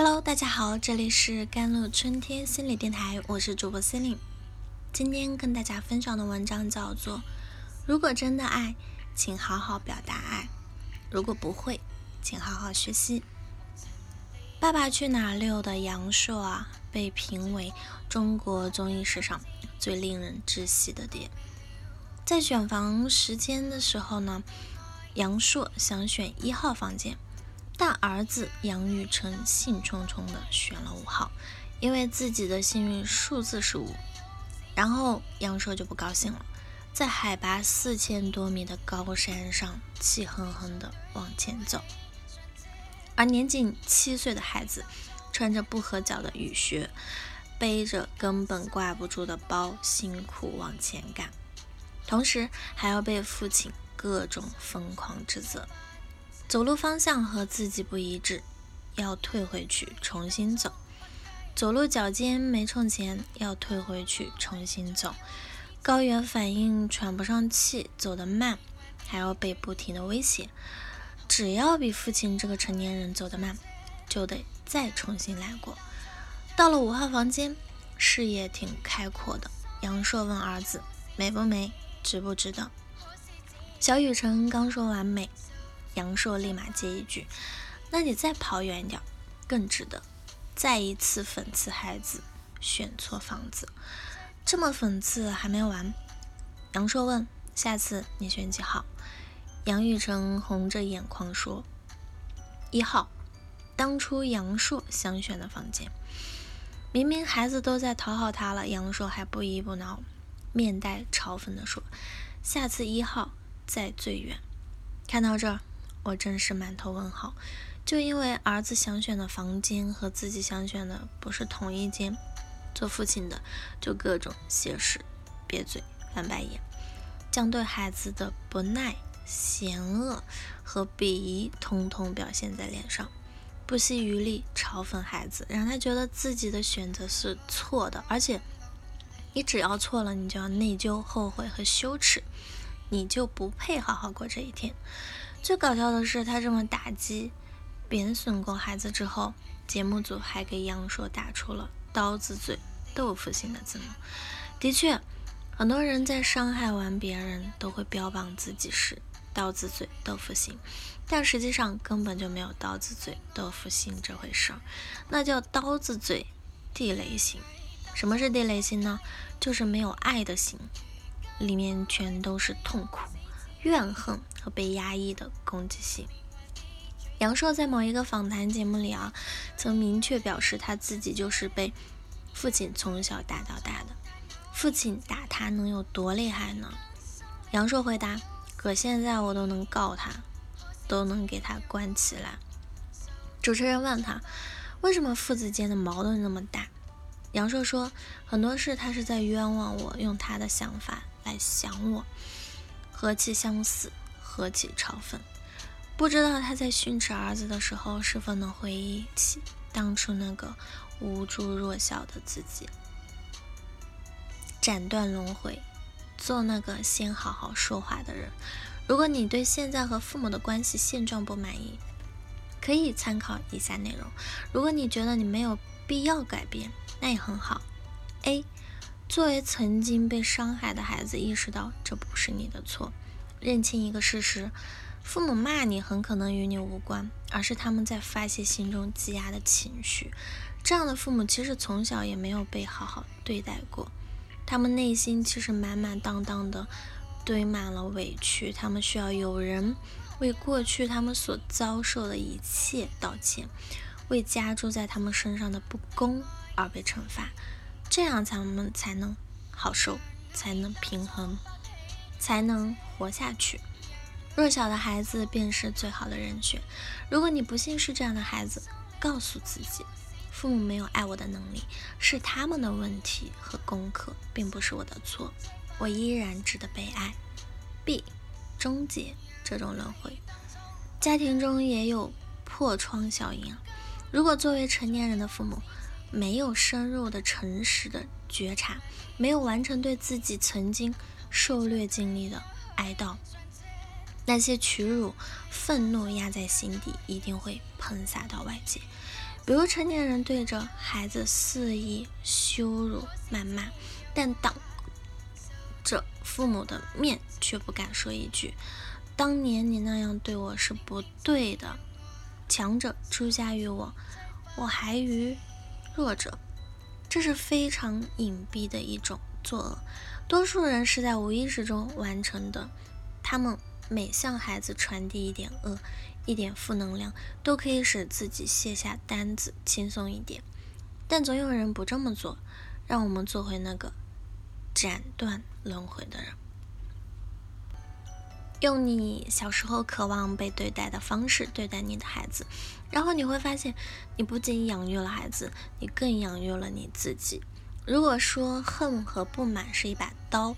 Hello，大家好，这里是甘露春天心理电台，我是主播 c e l i n e 今天跟大家分享的文章叫做《如果真的爱，请好好表达爱；如果不会，请好好学习》。《爸爸去哪儿》六的杨烁啊，被评为中国综艺史上最令人窒息的爹。在选房时间的时候呢，杨烁想选一号房间。大儿子杨雨辰兴冲冲地选了五号，因为自己的幸运数字是五。然后杨硕就不高兴了，在海拔四千多米的高山上气哼哼地往前走，而年仅七岁的孩子穿着不合脚的雨靴，背着根本挂不住的包，辛苦往前赶，同时还要被父亲各种疯狂指责。走路方向和自己不一致，要退回去重新走；走路脚尖没冲前，要退回去重新走；高原反应喘不上气，走得慢，还要被不停的威胁。只要比父亲这个成年人走得慢，就得再重新来过。到了五号房间，视野挺开阔的。杨硕问儿子：“美不美？值不值得？”小雨辰刚说完美。杨硕立马接一句：“那你再跑远点，更值得。”再一次讽刺孩子选错房子，这么讽刺还没完。杨硕问：“下次你选几号？”杨玉成红着眼眶说：“一号。”当初杨硕想选的房间，明明孩子都在讨好他了，杨硕还不依不挠，面带嘲讽地说：“下次一号在最远。”看到这儿。我真是满头问号，就因为儿子想选的房间和自己想选的不是同一间，做父亲的就各种斜视、瘪嘴、翻白眼，将对孩子的不耐、嫌恶和鄙夷通通表现在脸上，不惜余力嘲讽孩子，让他觉得自己的选择是错的，而且你只要错了，你就要内疚、后悔和羞耻，你就不配好好过这一天。最搞笑的是，他这么打击、贬损过孩子之后，节目组还给杨烁打出了“刀子嘴豆腐心”的字幕。的确，很多人在伤害完别人都会标榜自己是“刀子嘴豆腐心”，但实际上根本就没有“刀子嘴豆腐心”这回事儿，那叫“刀子嘴地雷心”。什么是地雷心呢？就是没有爱的心，里面全都是痛苦。怨恨和被压抑的攻击性。杨烁在某一个访谈节目里啊，曾明确表示他自己就是被父亲从小打到大的。父亲打他能有多厉害呢？杨烁回答：“可现在我都能告他，都能给他关起来。”主持人问他：“为什么父子间的矛盾那么大？”杨烁说：“很多事他是在冤枉我，用他的想法来想我。”和气相似，和气嘲讽。不知道他在训斥儿子的时候，是否能回忆起当初那个无助弱小的自己。斩断轮回，做那个先好好说话的人。如果你对现在和父母的关系现状不满意，可以参考以下内容。如果你觉得你没有必要改变，那也很好。A 作为曾经被伤害的孩子，意识到这不是你的错，认清一个事实：父母骂你很可能与你无关，而是他们在发泄心中积压的情绪。这样的父母其实从小也没有被好好对待过，他们内心其实满满当当的堆满了委屈，他们需要有人为过去他们所遭受的一切道歉，为加诸在他们身上的不公而被惩罚。这样，咱们才能好受，才能平衡，才能活下去。弱小的孩子便是最好的人选。如果你不幸是这样的孩子，告诉自己，父母没有爱我的能力，是他们的问题和功课，并不是我的错。我依然值得被爱。B，终结这种轮回。家庭中也有破窗效应。如果作为成年人的父母，没有深入的、诚实的觉察，没有完成对自己曾经受虐经历的哀悼，那些屈辱、愤怒压在心底，一定会喷洒到外界，比如成年人对着孩子肆意羞辱、谩骂，但当着父母的面却不敢说一句：“当年你那样对我是不对的。”强者出家于我，我还于弱者，这是非常隐蔽的一种作恶。多数人是在无意识中完成的。他们每向孩子传递一点恶、一点负能量，都可以使自己卸下担子轻松一点。但总有人不这么做。让我们做回那个斩断轮回的人。用你小时候渴望被对待的方式对待你的孩子，然后你会发现，你不仅养育了孩子，你更养育了你自己。如果说恨和不满是一把刀，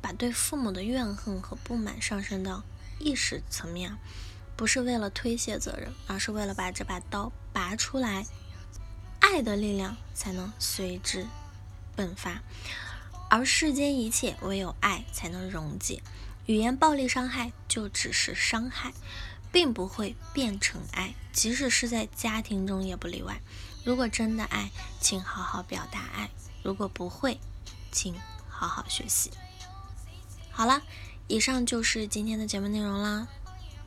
把对父母的怨恨和不满上升到意识层面，不是为了推卸责任，而是为了把这把刀拔出来，爱的力量才能随之迸发。而世间一切唯有爱才能溶解。语言暴力伤害就只是伤害，并不会变成爱，即使是在家庭中也不例外。如果真的爱，请好好表达爱；如果不会，请好好学习。好了，以上就是今天的节目内容啦。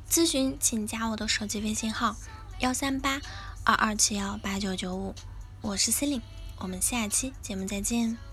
咨询请加我的手机微信号：幺三八二二七幺八九九五，我是 c e l i n e 我们下期节目再见。